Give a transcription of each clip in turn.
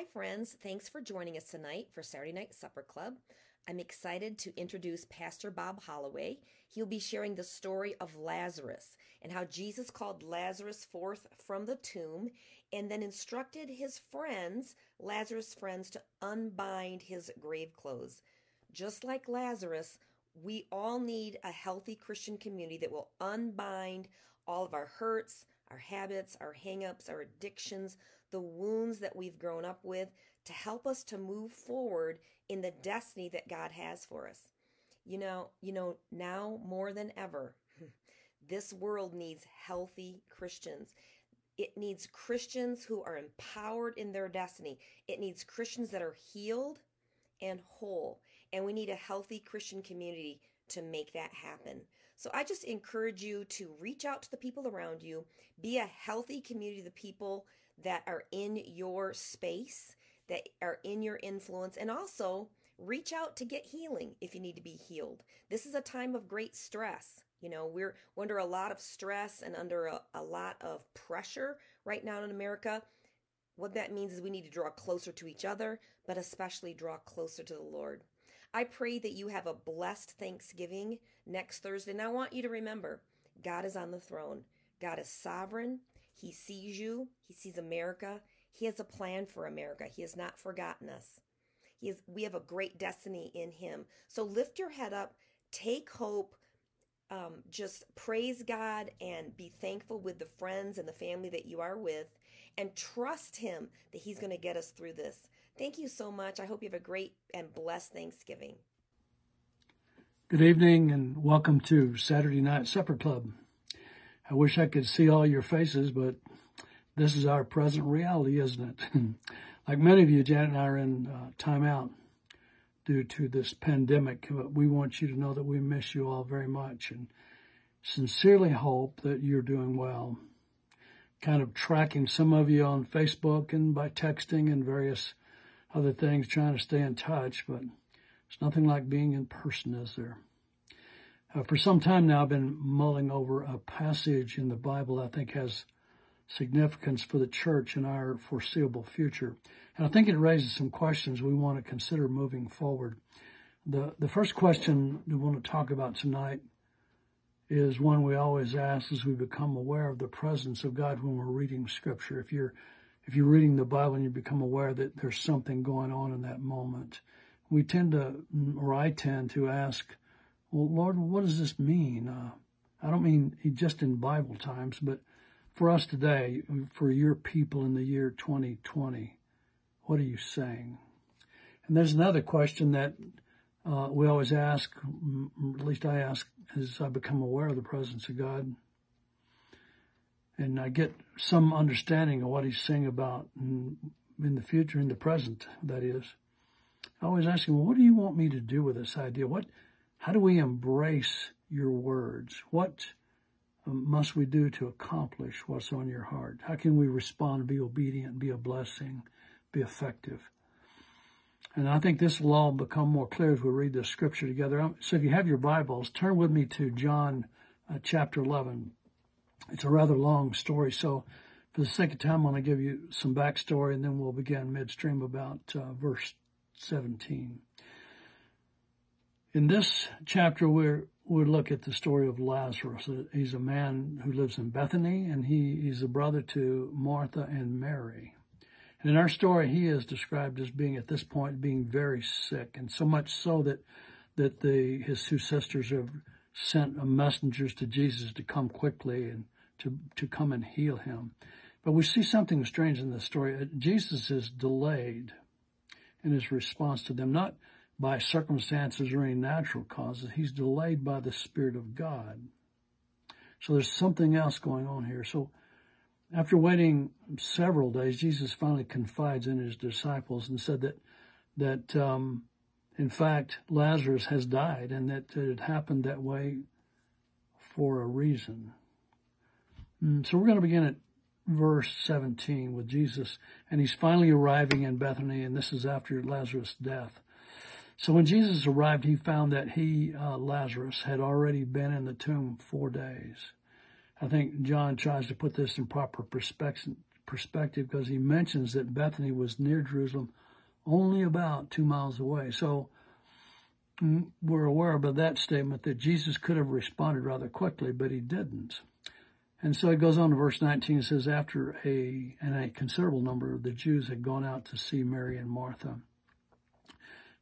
Hi, friends. Thanks for joining us tonight for Saturday Night Supper Club. I'm excited to introduce Pastor Bob Holloway. He'll be sharing the story of Lazarus and how Jesus called Lazarus forth from the tomb and then instructed his friends, Lazarus' friends, to unbind his grave clothes. Just like Lazarus, we all need a healthy Christian community that will unbind all of our hurts, our habits, our hangups, our addictions, the wounds that we've grown up with to help us to move forward in the destiny that God has for us. You know, you know, now more than ever, this world needs healthy Christians. It needs Christians who are empowered in their destiny. It needs Christians that are healed and whole. And we need a healthy Christian community to make that happen. So I just encourage you to reach out to the people around you, be a healthy community of the people that are in your space, that are in your influence, and also reach out to get healing if you need to be healed. This is a time of great stress. You know, we're, we're under a lot of stress and under a, a lot of pressure right now in America. What that means is we need to draw closer to each other, but especially draw closer to the Lord. I pray that you have a blessed Thanksgiving next Thursday. And I want you to remember God is on the throne, God is sovereign. He sees you, He sees America. He has a plan for America. He has not forgotten us. He is, we have a great destiny in Him. So lift your head up, take hope, um, just praise God and be thankful with the friends and the family that you are with, and trust Him that He's going to get us through this. Thank you so much. I hope you have a great and blessed Thanksgiving. Good evening and welcome to Saturday Night Supper Club. I wish I could see all your faces, but this is our present reality, isn't it? like many of you, Janet and I are in uh, timeout due to this pandemic, but we want you to know that we miss you all very much and sincerely hope that you're doing well. Kind of tracking some of you on Facebook and by texting and various other things, trying to stay in touch, but it's nothing like being in person, is there? Uh, for some time now, I've been mulling over a passage in the Bible I think has significance for the church in our foreseeable future. And I think it raises some questions we want to consider moving forward. The, the first question we want to talk about tonight is one we always ask as we become aware of the presence of God when we're reading scripture. If you're, if you're reading the Bible and you become aware that there's something going on in that moment, we tend to, or I tend to ask, well, Lord, what does this mean? Uh, I don't mean just in Bible times, but for us today, for your people in the year 2020, what are you saying? And there's another question that uh, we always ask, at least I ask, as I become aware of the presence of God. And I get some understanding of what he's saying about in, in the future, in the present, that is. I always ask him, well, what do you want me to do with this idea? What, how do we embrace your words? What um, must we do to accomplish what's on your heart? How can we respond, be obedient, be a blessing, be effective? And I think this will all become more clear as we read the scripture together. Um, so if you have your Bibles, turn with me to John uh, chapter 11. It's a rather long story, so for the sake of time, I'm going to give you some backstory and then we'll begin midstream about uh, verse 17. In this chapter, we're, we look at the story of Lazarus. Uh, he's a man who lives in Bethany, and he, he's a brother to Martha and Mary. And in our story, he is described as being, at this point, being very sick, and so much so that that the his two sisters have sent messengers to Jesus to come quickly and to to come and heal him. But we see something strange in this story. Uh, Jesus is delayed in his response to them, not by circumstances or any natural causes. He's delayed by the Spirit of God. So there's something else going on here. So after waiting several days, Jesus finally confides in his disciples and said that that um, in fact Lazarus has died and that it happened that way for a reason. And mm, so we're going to begin at verse 17 with Jesus, and he's finally arriving in Bethany, and this is after Lazarus' death. So when Jesus arrived, he found that he, uh, Lazarus, had already been in the tomb four days. I think John tries to put this in proper perspective, because he mentions that Bethany was near Jerusalem, only about two miles away. So mm, we're aware of that statement that Jesus could have responded rather quickly, but he didn't. And so it goes on to verse 19. It says, After a, and a considerable number of the Jews had gone out to see Mary and Martha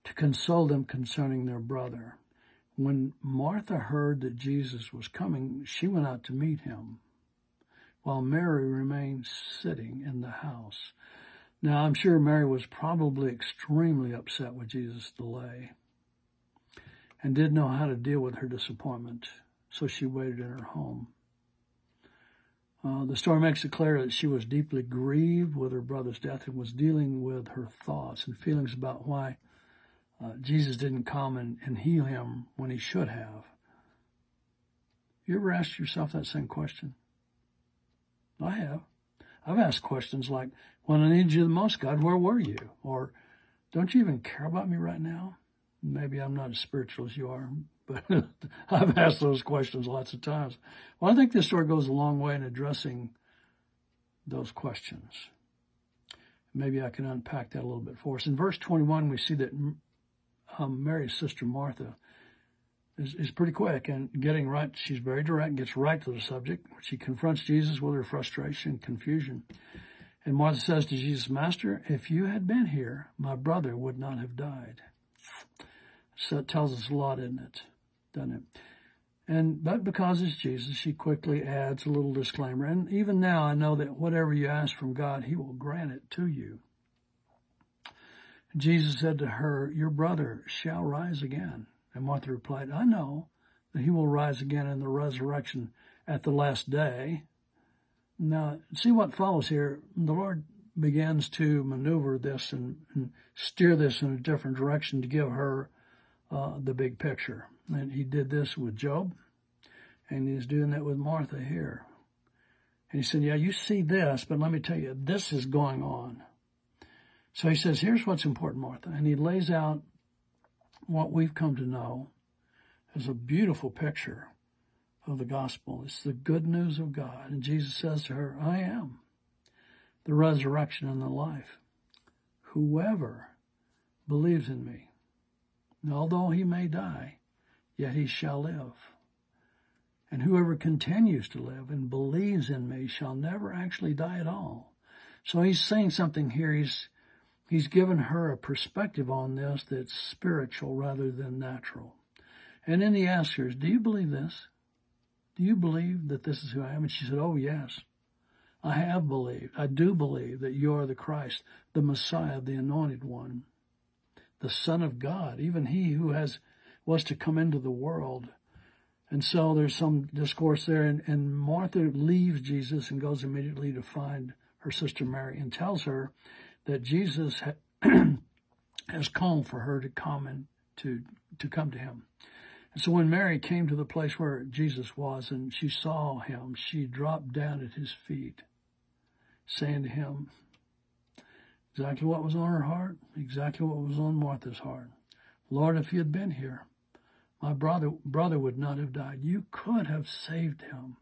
to console them concerning their brother. When Martha heard that Jesus was coming, she went out to meet him, while Mary remained sitting in the house. Now, I'm sure Mary was probably extremely upset with Jesus' delay and didn't know how to deal with her disappointment, so she waited in her home. Uh, the story makes it clear that she was deeply grieved with her brother's death and was dealing with her thoughts and feelings about why uh, Jesus didn't come and, and heal him when he should have. You ever asked yourself that same question? I have. I've asked questions like, when I need you the most, God, where were you? Or, don't you even care about me right now? Maybe I'm not as spiritual as you are, but I've asked those questions lots of times. Well, I think this story goes a long way in addressing those questions. Maybe I can unpack that a little bit for us. In verse 21, we see that um, Mary's sister Martha is, is pretty quick and getting right. She's very direct, and gets right to the subject. She confronts Jesus with her frustration, and confusion. And Martha says to Jesus, Master, if you had been here, my brother would not have died. So it tells us a lot, isn't it? Doesn't it? And but because it's Jesus, she quickly adds a little disclaimer. And even now I know that whatever you ask from God, he will grant it to you. Jesus said to her, Your brother shall rise again. And Martha replied, I know that he will rise again in the resurrection at the last day. Now, see what follows here. The Lord begins to maneuver this and, and steer this in a different direction to give her uh, the big picture. And he did this with Job, and he's doing that with Martha here. And he said, Yeah, you see this, but let me tell you, this is going on. So he says, Here's what's important, Martha. And he lays out what we've come to know as a beautiful picture of the gospel. It's the good news of God. And Jesus says to her, I am the resurrection and the life. Whoever believes in me, although he may die, yet he shall live. And whoever continues to live and believes in me shall never actually die at all. So he's saying something here. He's He's given her a perspective on this that's spiritual rather than natural. And then he asks her, Do you believe this? Do you believe that this is who I am? And she said, Oh, yes. I have believed. I do believe that you are the Christ, the Messiah, the anointed one, the Son of God, even he who has was to come into the world. And so there's some discourse there, and, and Martha leaves Jesus and goes immediately to find her sister Mary and tells her that Jesus has called for her to come and to to come to him. And so when Mary came to the place where Jesus was and she saw him, she dropped down at his feet, saying to him exactly what was on her heart, exactly what was on Martha's heart. Lord, if you had been here, my brother brother would not have died. You could have saved him,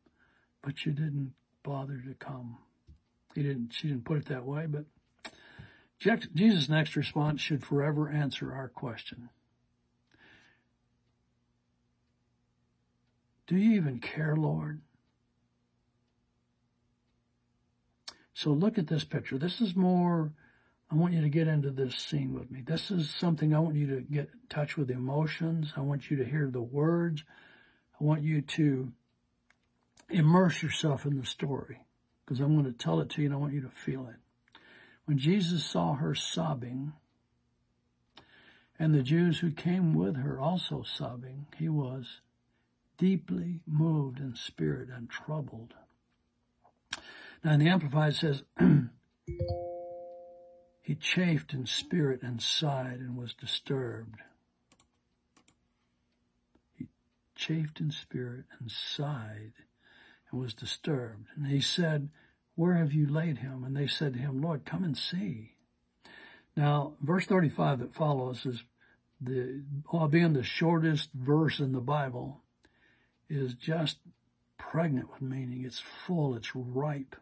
but you didn't bother to come. He didn't she didn't put it that way, but Jesus' next response should forever answer our question. Do you even care, Lord? So look at this picture. This is more, I want you to get into this scene with me. This is something I want you to get in touch with emotions. I want you to hear the words. I want you to immerse yourself in the story because I'm going to tell it to you and I want you to feel it. When Jesus saw her sobbing, and the Jews who came with her also sobbing, he was deeply moved in spirit and troubled. Now, in the Amplified says, he chafed in spirit and sighed and was disturbed. He chafed in spirit and sighed and was disturbed. And he said, where have you laid him? And they said to him, Lord, come and see. Now, verse 35 that follows is the, while being the shortest verse in the Bible, is just pregnant with meaning. It's full, it's ripe.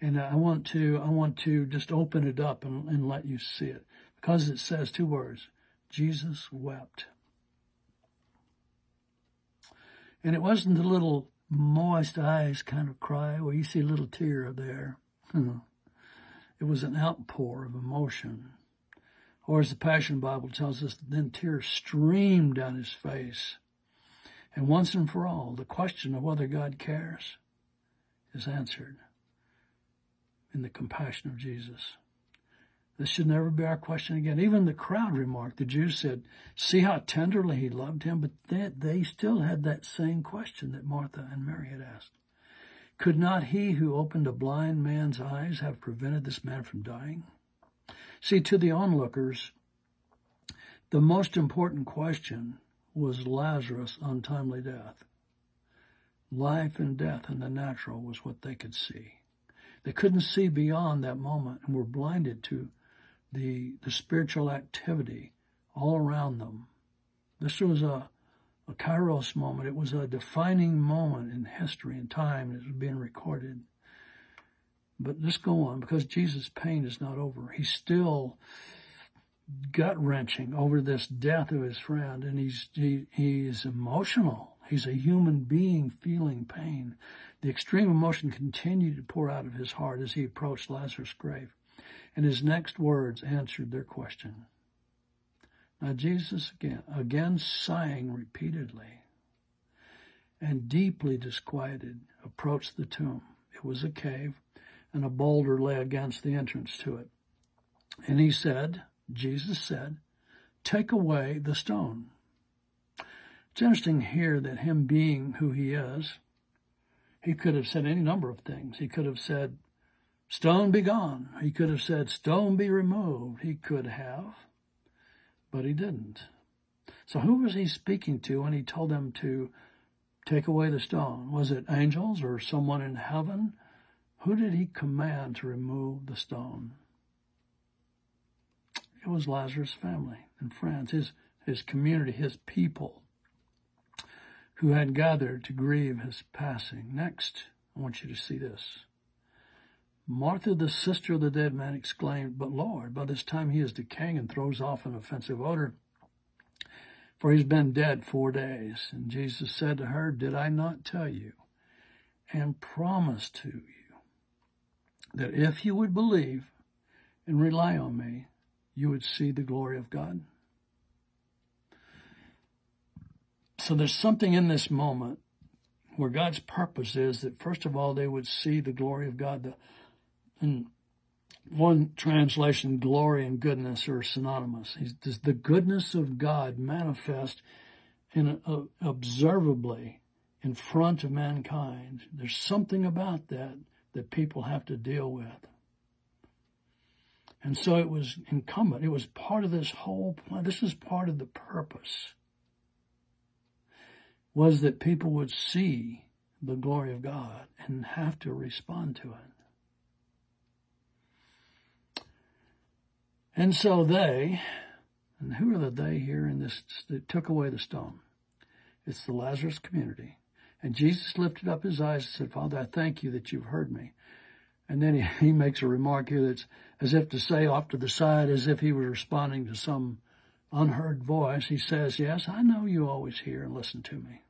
And I want to, I want to just open it up and, and let you see it because it says two words, Jesus wept. And it wasn't the little moist eyes kind of cry Well, you see a little tear there. It was an outpour of emotion. Or as the Passion Bible tells us, then tears streamed down his face. And once and for all, the question of whether God cares is answered in the compassion of Jesus. This should never be our question again. Even the crowd remarked, the Jews said, see how tenderly he loved him, but they, still had that same question that Martha and Mary had asked. Could not he who opened a blind man's eyes have prevented this man from dying? See, to the onlookers, the most important question was Lazarus' untimely death. Life and death in the natural was what they could see. They couldn't see beyond that moment and were blinded to the, the spiritual activity all around them. This was a, a kairos moment. It was a defining moment in history and time that was being recorded. But let's go on because Jesus' pain is not over. He's still gut wrenching over this death of his friend, and he's he, he's emotional. He's a human being feeling pain. The extreme emotion continued to pour out of his heart as he approached Lazarus' grave, and his next words answered their question. Now Jesus again, again sighing repeatedly, and deeply disquieted, approached the tomb. It was a cave, and a boulder lay against the entrance to it. And he said, Jesus said, Take away the stone. It's interesting here that him being who he is, he could have said any number of things. He could have said, Stone be gone. He could have said, Stone be removed. He could have, but he didn't. So who was he speaking to when he told them to take away the stone? Was it angels or someone in heaven? Who did he command to remove the stone? It was Lazarus' family and friends, his, his community, his people who had gathered to grieve his passing. Next, I want you to see this. Martha, the sister of the dead man, exclaimed, But Lord, by this time he is decaying and throws off an offensive odor, for he's been dead four days. And Jesus said to her, Did I not tell you and promise to you that if you would believe and rely on me, you would see the glory of God. So there's something in this moment where God's purpose is that first of all they would see the glory of God. The, in one translation, glory and goodness are synonymous. Does the goodness of God manifest in a, observably in front of mankind? There's something about that that people have to deal with. And so it was incumbent. It was part of this whole plan. This is part of the purpose. Was that people would see the glory of God and have to respond to it. And so they, and who are the they here in this that took away the stone? It's the Lazarus community. And Jesus lifted up his eyes and said, Father, I thank you that you've heard me. And then he, he makes a remark here that's as if to say off to the side, as if he was responding to some unheard voice. He says, Yes, I know you always hear and listen to me.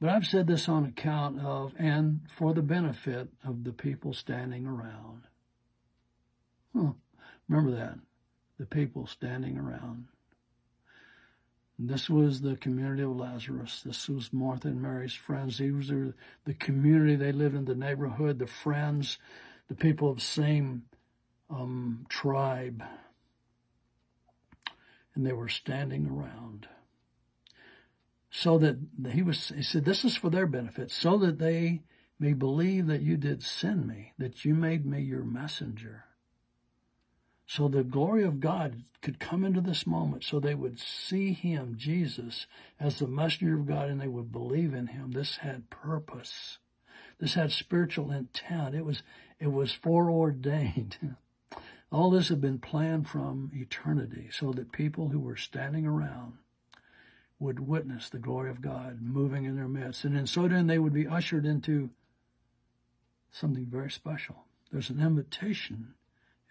But I've said this on account of and for the benefit of the people standing around. Huh. Remember that. The people standing around. This was the community of Lazarus. This was Martha and Mary's friends. These were the community they lived in, the neighborhood, the friends, the people of the same um, tribe. And they were standing around. So that he was, he said, this is for their benefit, so that they may believe that you did send me, that you made me your messenger. So the glory of God could come into this moment so they would see him, Jesus, as the messenger of God and they would believe in him. This had purpose. This had spiritual intent. It was, it was foreordained. All this had been planned from eternity so that people who were standing around would witness the glory of God moving in their midst. And in so doing, they would be ushered into something very special. There's an invitation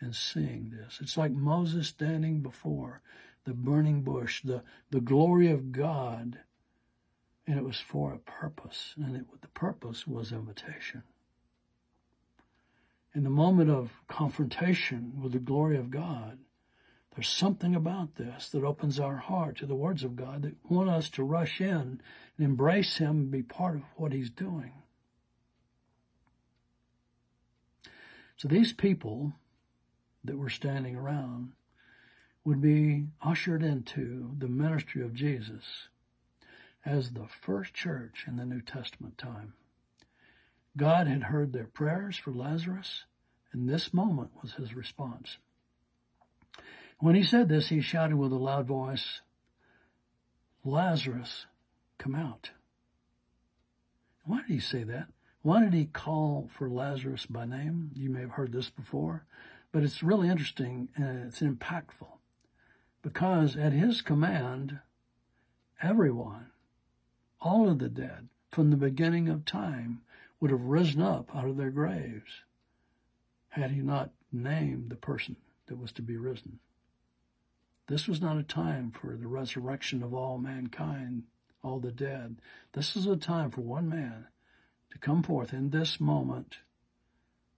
in seeing this. It's like Moses standing before the burning bush, the, the glory of God, and it was for a purpose, and it, the purpose was invitation. In the moment of confrontation with the glory of God, there's something about this that opens our heart to the words of God that want us to rush in and embrace Him and be part of what He's doing. So these people that were standing around would be ushered into the ministry of Jesus as the first church in the New Testament time. God had heard their prayers for Lazarus, and this moment was his response. When he said this, he shouted with a loud voice, Lazarus, come out. Why did he say that? Why did he call for Lazarus by name? You may have heard this before, but it's really interesting and it's impactful because at his command, everyone, all of the dead, from the beginning of time, would have risen up out of their graves had he not named the person that was to be risen. This was not a time for the resurrection of all mankind, all the dead. This is a time for one man to come forth in this moment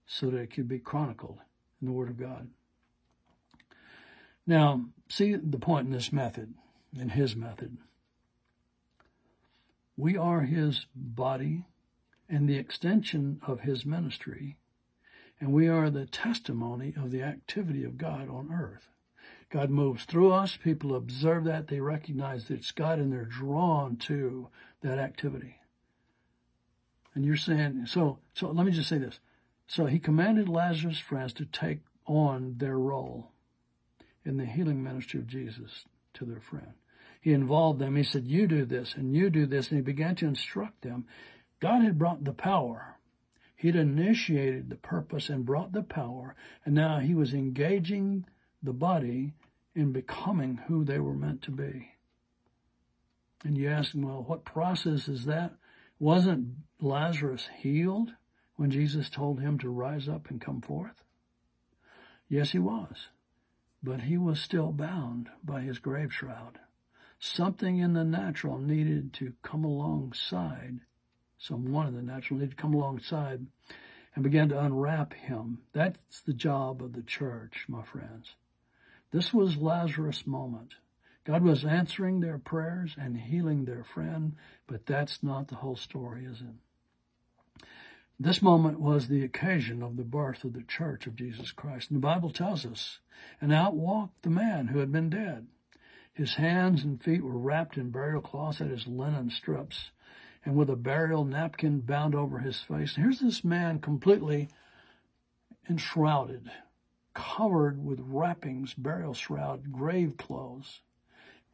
so that it could be chronicled in the Word of God. Now, see the point in this method, in his method. We are his body and the extension of his ministry, and we are the testimony of the activity of God on earth. God moves through us. People observe that. They recognize that it's God and they're drawn to that activity. And you're saying, so, so let me just say this. So he commanded Lazarus' friends to take on their role in the healing ministry of Jesus to their friend. He involved them. He said, You do this and you do this. And he began to instruct them. God had brought the power. He'd initiated the purpose and brought the power. And now he was engaging the body in becoming who they were meant to be. And you ask, well, what process is that? Wasn't Lazarus healed when Jesus told him to rise up and come forth? Yes, he was. But he was still bound by his grave shroud. Something in the natural needed to come alongside, someone in the natural needed to come alongside and begin to unwrap him. That's the job of the church, my friends. This was Lazarus' moment. God was answering their prayers and healing their friend, but that's not the whole story, is it? This moment was the occasion of the birth of the church of Jesus Christ. And the Bible tells us, and out walked the man who had been dead. His hands and feet were wrapped in burial cloths at his linen strips, and with a burial napkin bound over his face. And here's this man completely enshrouded covered with wrappings, burial shroud, grave clothes,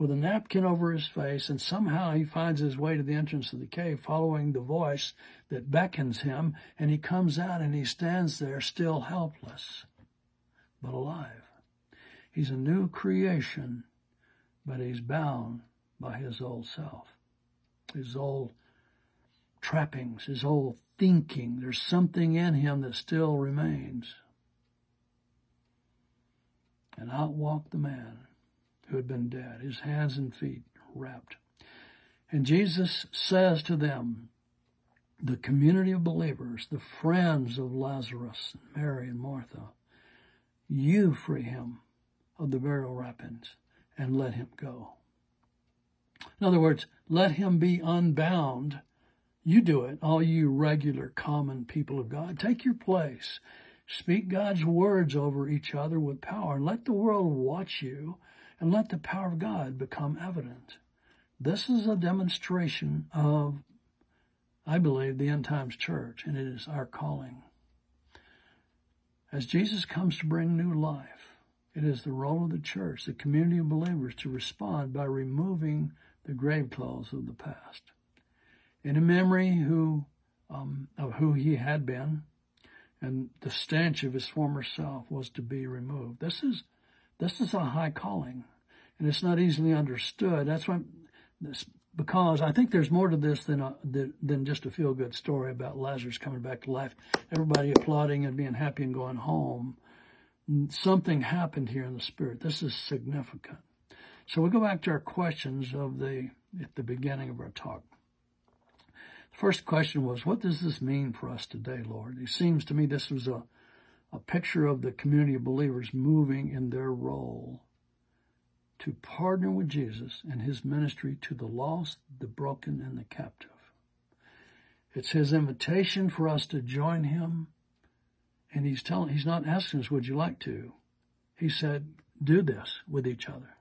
with a napkin over his face, and somehow he finds his way to the entrance of the cave, following the voice that beckons him, and he comes out and he stands there still helpless, but alive. He's a new creation, but he's bound by his old self, his old trappings, his old thinking. There's something in him that still remains and out walked the man who had been dead, his hands and feet wrapped. And Jesus says to them, the community of believers, the friends of Lazarus, Mary and Martha, you free him of the burial wrappings and let him go. In other words, let him be unbound. You do it, all you regular, common people of God. Take your place Speak God's words over each other with power and let the world watch you and let the power of God become evident. This is a demonstration of, I believe, the end times church, and it is our calling. As Jesus comes to bring new life, it is the role of the church, the community of believers, to respond by removing the grave clothes of the past. In a memory who, um, of who he had been, and the stench of his former self was to be removed. This is this is a high calling, and it's not easily understood. That's why this, because I think there's more to this than a, than just a feel good story about Lazarus coming back to life, everybody applauding and being happy and going home. Something happened here in the spirit. This is significant. So we go back to our questions of the at the beginning of our talk. The first question was, what does this mean for us today, Lord? It seems to me this was a, a picture of the community of believers moving in their role to partner with Jesus in his ministry to the lost, the broken, and the captive. It's his invitation for us to join him. And he's telling, he's not asking us, would you like to? He said, do this with each other.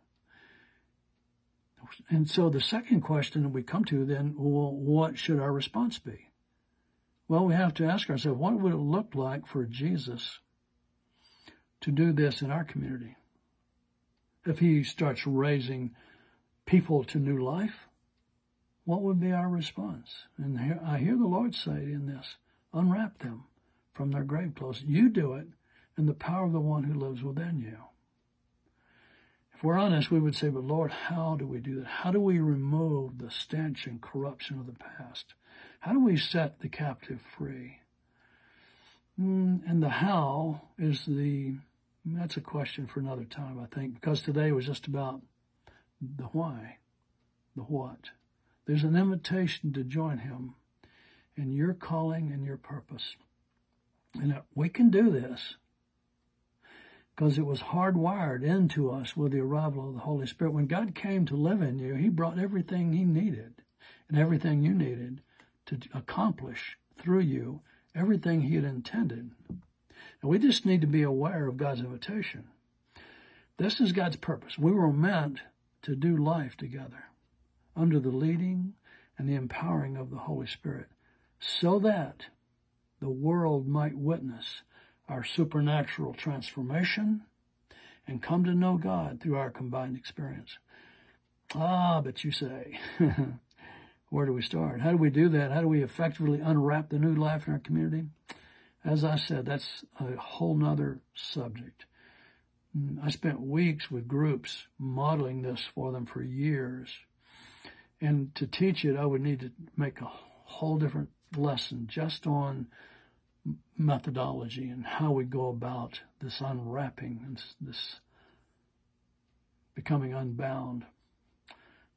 And so the second question that we come to then, well, what should our response be? Well, we have to ask ourselves, what would it look like for Jesus to do this in our community? If he starts raising people to new life, what would be our response? And I hear the Lord say in this, unwrap them from their grave clothes. You do it in the power of the one who lives within you. If we're honest, we would say, but Lord, how do we do that? How do we remove the stench and corruption of the past? How do we set the captive free? Mm, and the how is the that's a question for another time, I think, because today was just about the why, the what. There's an invitation to join him in your calling and your purpose. And we can do this because it was hardwired into us with the arrival of the Holy Spirit. When God came to live in you, He brought everything He needed and everything you needed to accomplish through you everything He had intended. And we just need to be aware of God's invitation. This is God's purpose. We were meant to do life together under the leading and the empowering of the Holy Spirit so that the world might witness our supernatural transformation and come to know God through our combined experience. Ah, but you say, where do we start? How do we do that? How do we effectively unwrap the new life in our community? As I said, that's a whole nother subject. Mm, I spent weeks with groups modeling this for them for years. And to teach it, I would need to make a whole different lesson just on methodology and how we go about this unwrapping and this becoming unbound.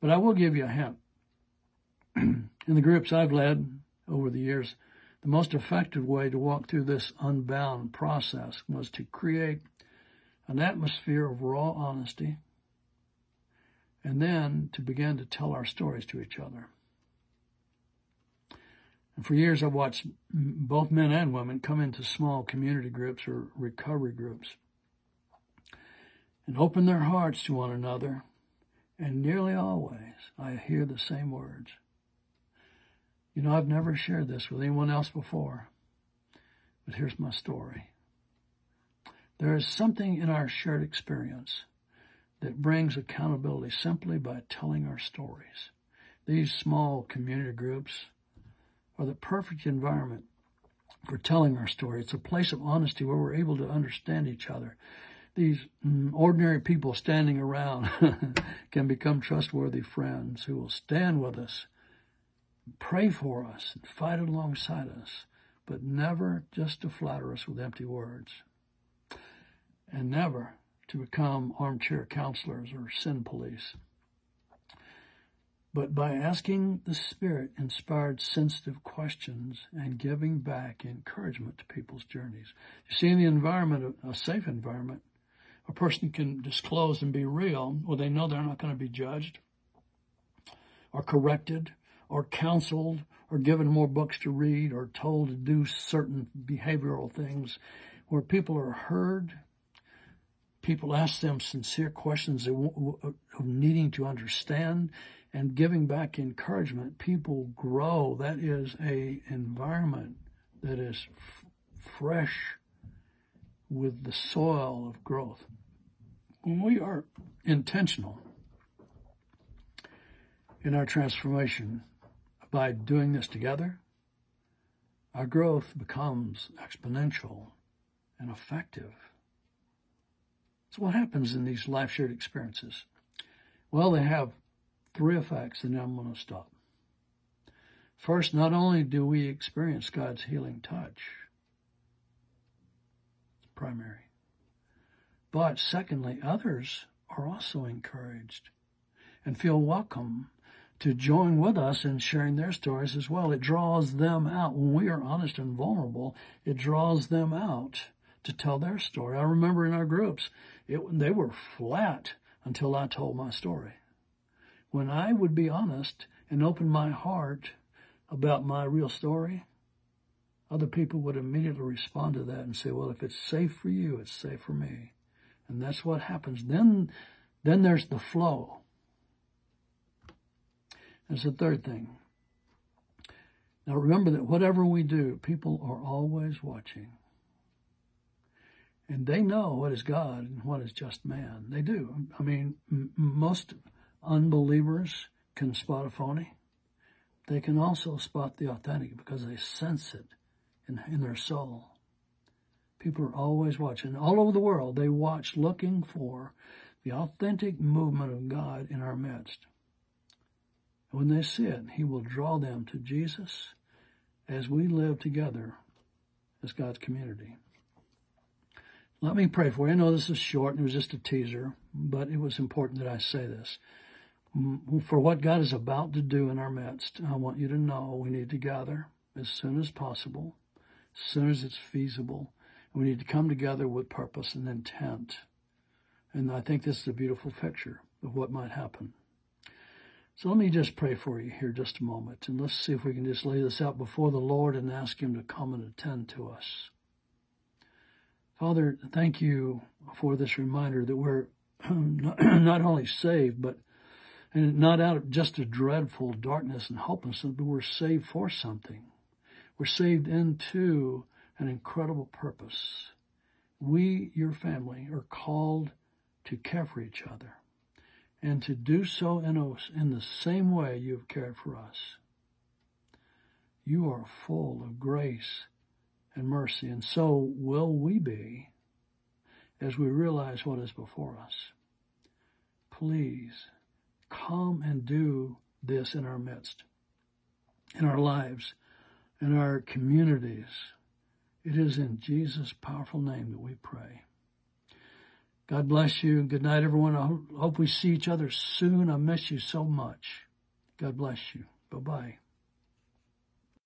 But I will give you a hint. In the groups I've led over the years, the most effective way to walk through this unbound process was to create an atmosphere of raw honesty and then to begin to tell our stories to each other. And for years, I've watched both men and women come into small community groups or recovery groups and open their hearts to one another. And nearly always, I hear the same words you know, I've never shared this with anyone else before, but here's my story. There is something in our shared experience that brings accountability simply by telling our stories. These small community groups are the perfect environment for telling our story. It's a place of honesty where we're able to understand each other. These mm, ordinary people standing around can become trustworthy friends who will stand with us pray for us and fight alongside us, but never just to flatter us with empty words, and never to become armchair counselors or sin police. But by asking the Spirit inspired sensitive questions and giving back encouragement to people's journeys. You see, in the environment, a safe environment, a person can disclose and be real. Well, they know they're not going to be judged or corrected or counseled or given more books to read or told to do certain behavioral things where people are heard. People ask them sincere questions of needing to understand and giving back encouragement. People grow. That is a environment that is f- fresh with the soil of growth. When we are intentional in our transformation, by doing this together, our growth becomes exponential and effective. So, what happens in these life shared experiences? Well, they have three effects, and I'm going to stop. First, not only do we experience God's healing touch, primary, but secondly, others are also encouraged and feel welcome to join with us in sharing their stories as well. It draws them out. When we are honest and vulnerable, it draws them out to tell their story. I remember in our groups, it, they were flat until I told my story. When I would be honest and open my heart about my real story, other people would immediately respond to that and say, well, if it's safe for you, it's safe for me. And that's what happens. Then, then there's the flow. That's the third thing. Now remember that whatever we do, people are always watching. And they know what is God and what is just man. They do. I mean, m- most unbelievers can spot a phony. They can also spot the authentic because they sense it in, in their soul. People are always watching. All over the world, they watch looking for the authentic movement of God in our midst. When they see it, He will draw them to Jesus as we live together as God's community. Let me pray for you. I know this is short and it was just a teaser, but it was important that I say this. Mm, for what God is about to do in our midst, I want you to know we need to gather as soon as possible, as soon as it's feasible. We need to come together with purpose and intent. And I think this is a beautiful picture of what might happen. So let me just pray for you here just a moment, and let's see if we can just lay this out before the Lord and ask Him to come and attend to us. Father, thank you for this reminder that we're not only saved, but and not out of just a dreadful darkness and hopelessness, but we're saved for something. We're saved into an incredible purpose. We, your family, are called to care for each other and to do so in, us in the same way you've cared for us. You are full of grace and mercy, and so will we be as we realize what is before us. Please come and do this in our midst, in our lives, in our communities. It is in Jesus' powerful name that we pray. God bless you. Good night, everyone. I hope we see each other soon. I miss you so much. God bless you. Bye bye.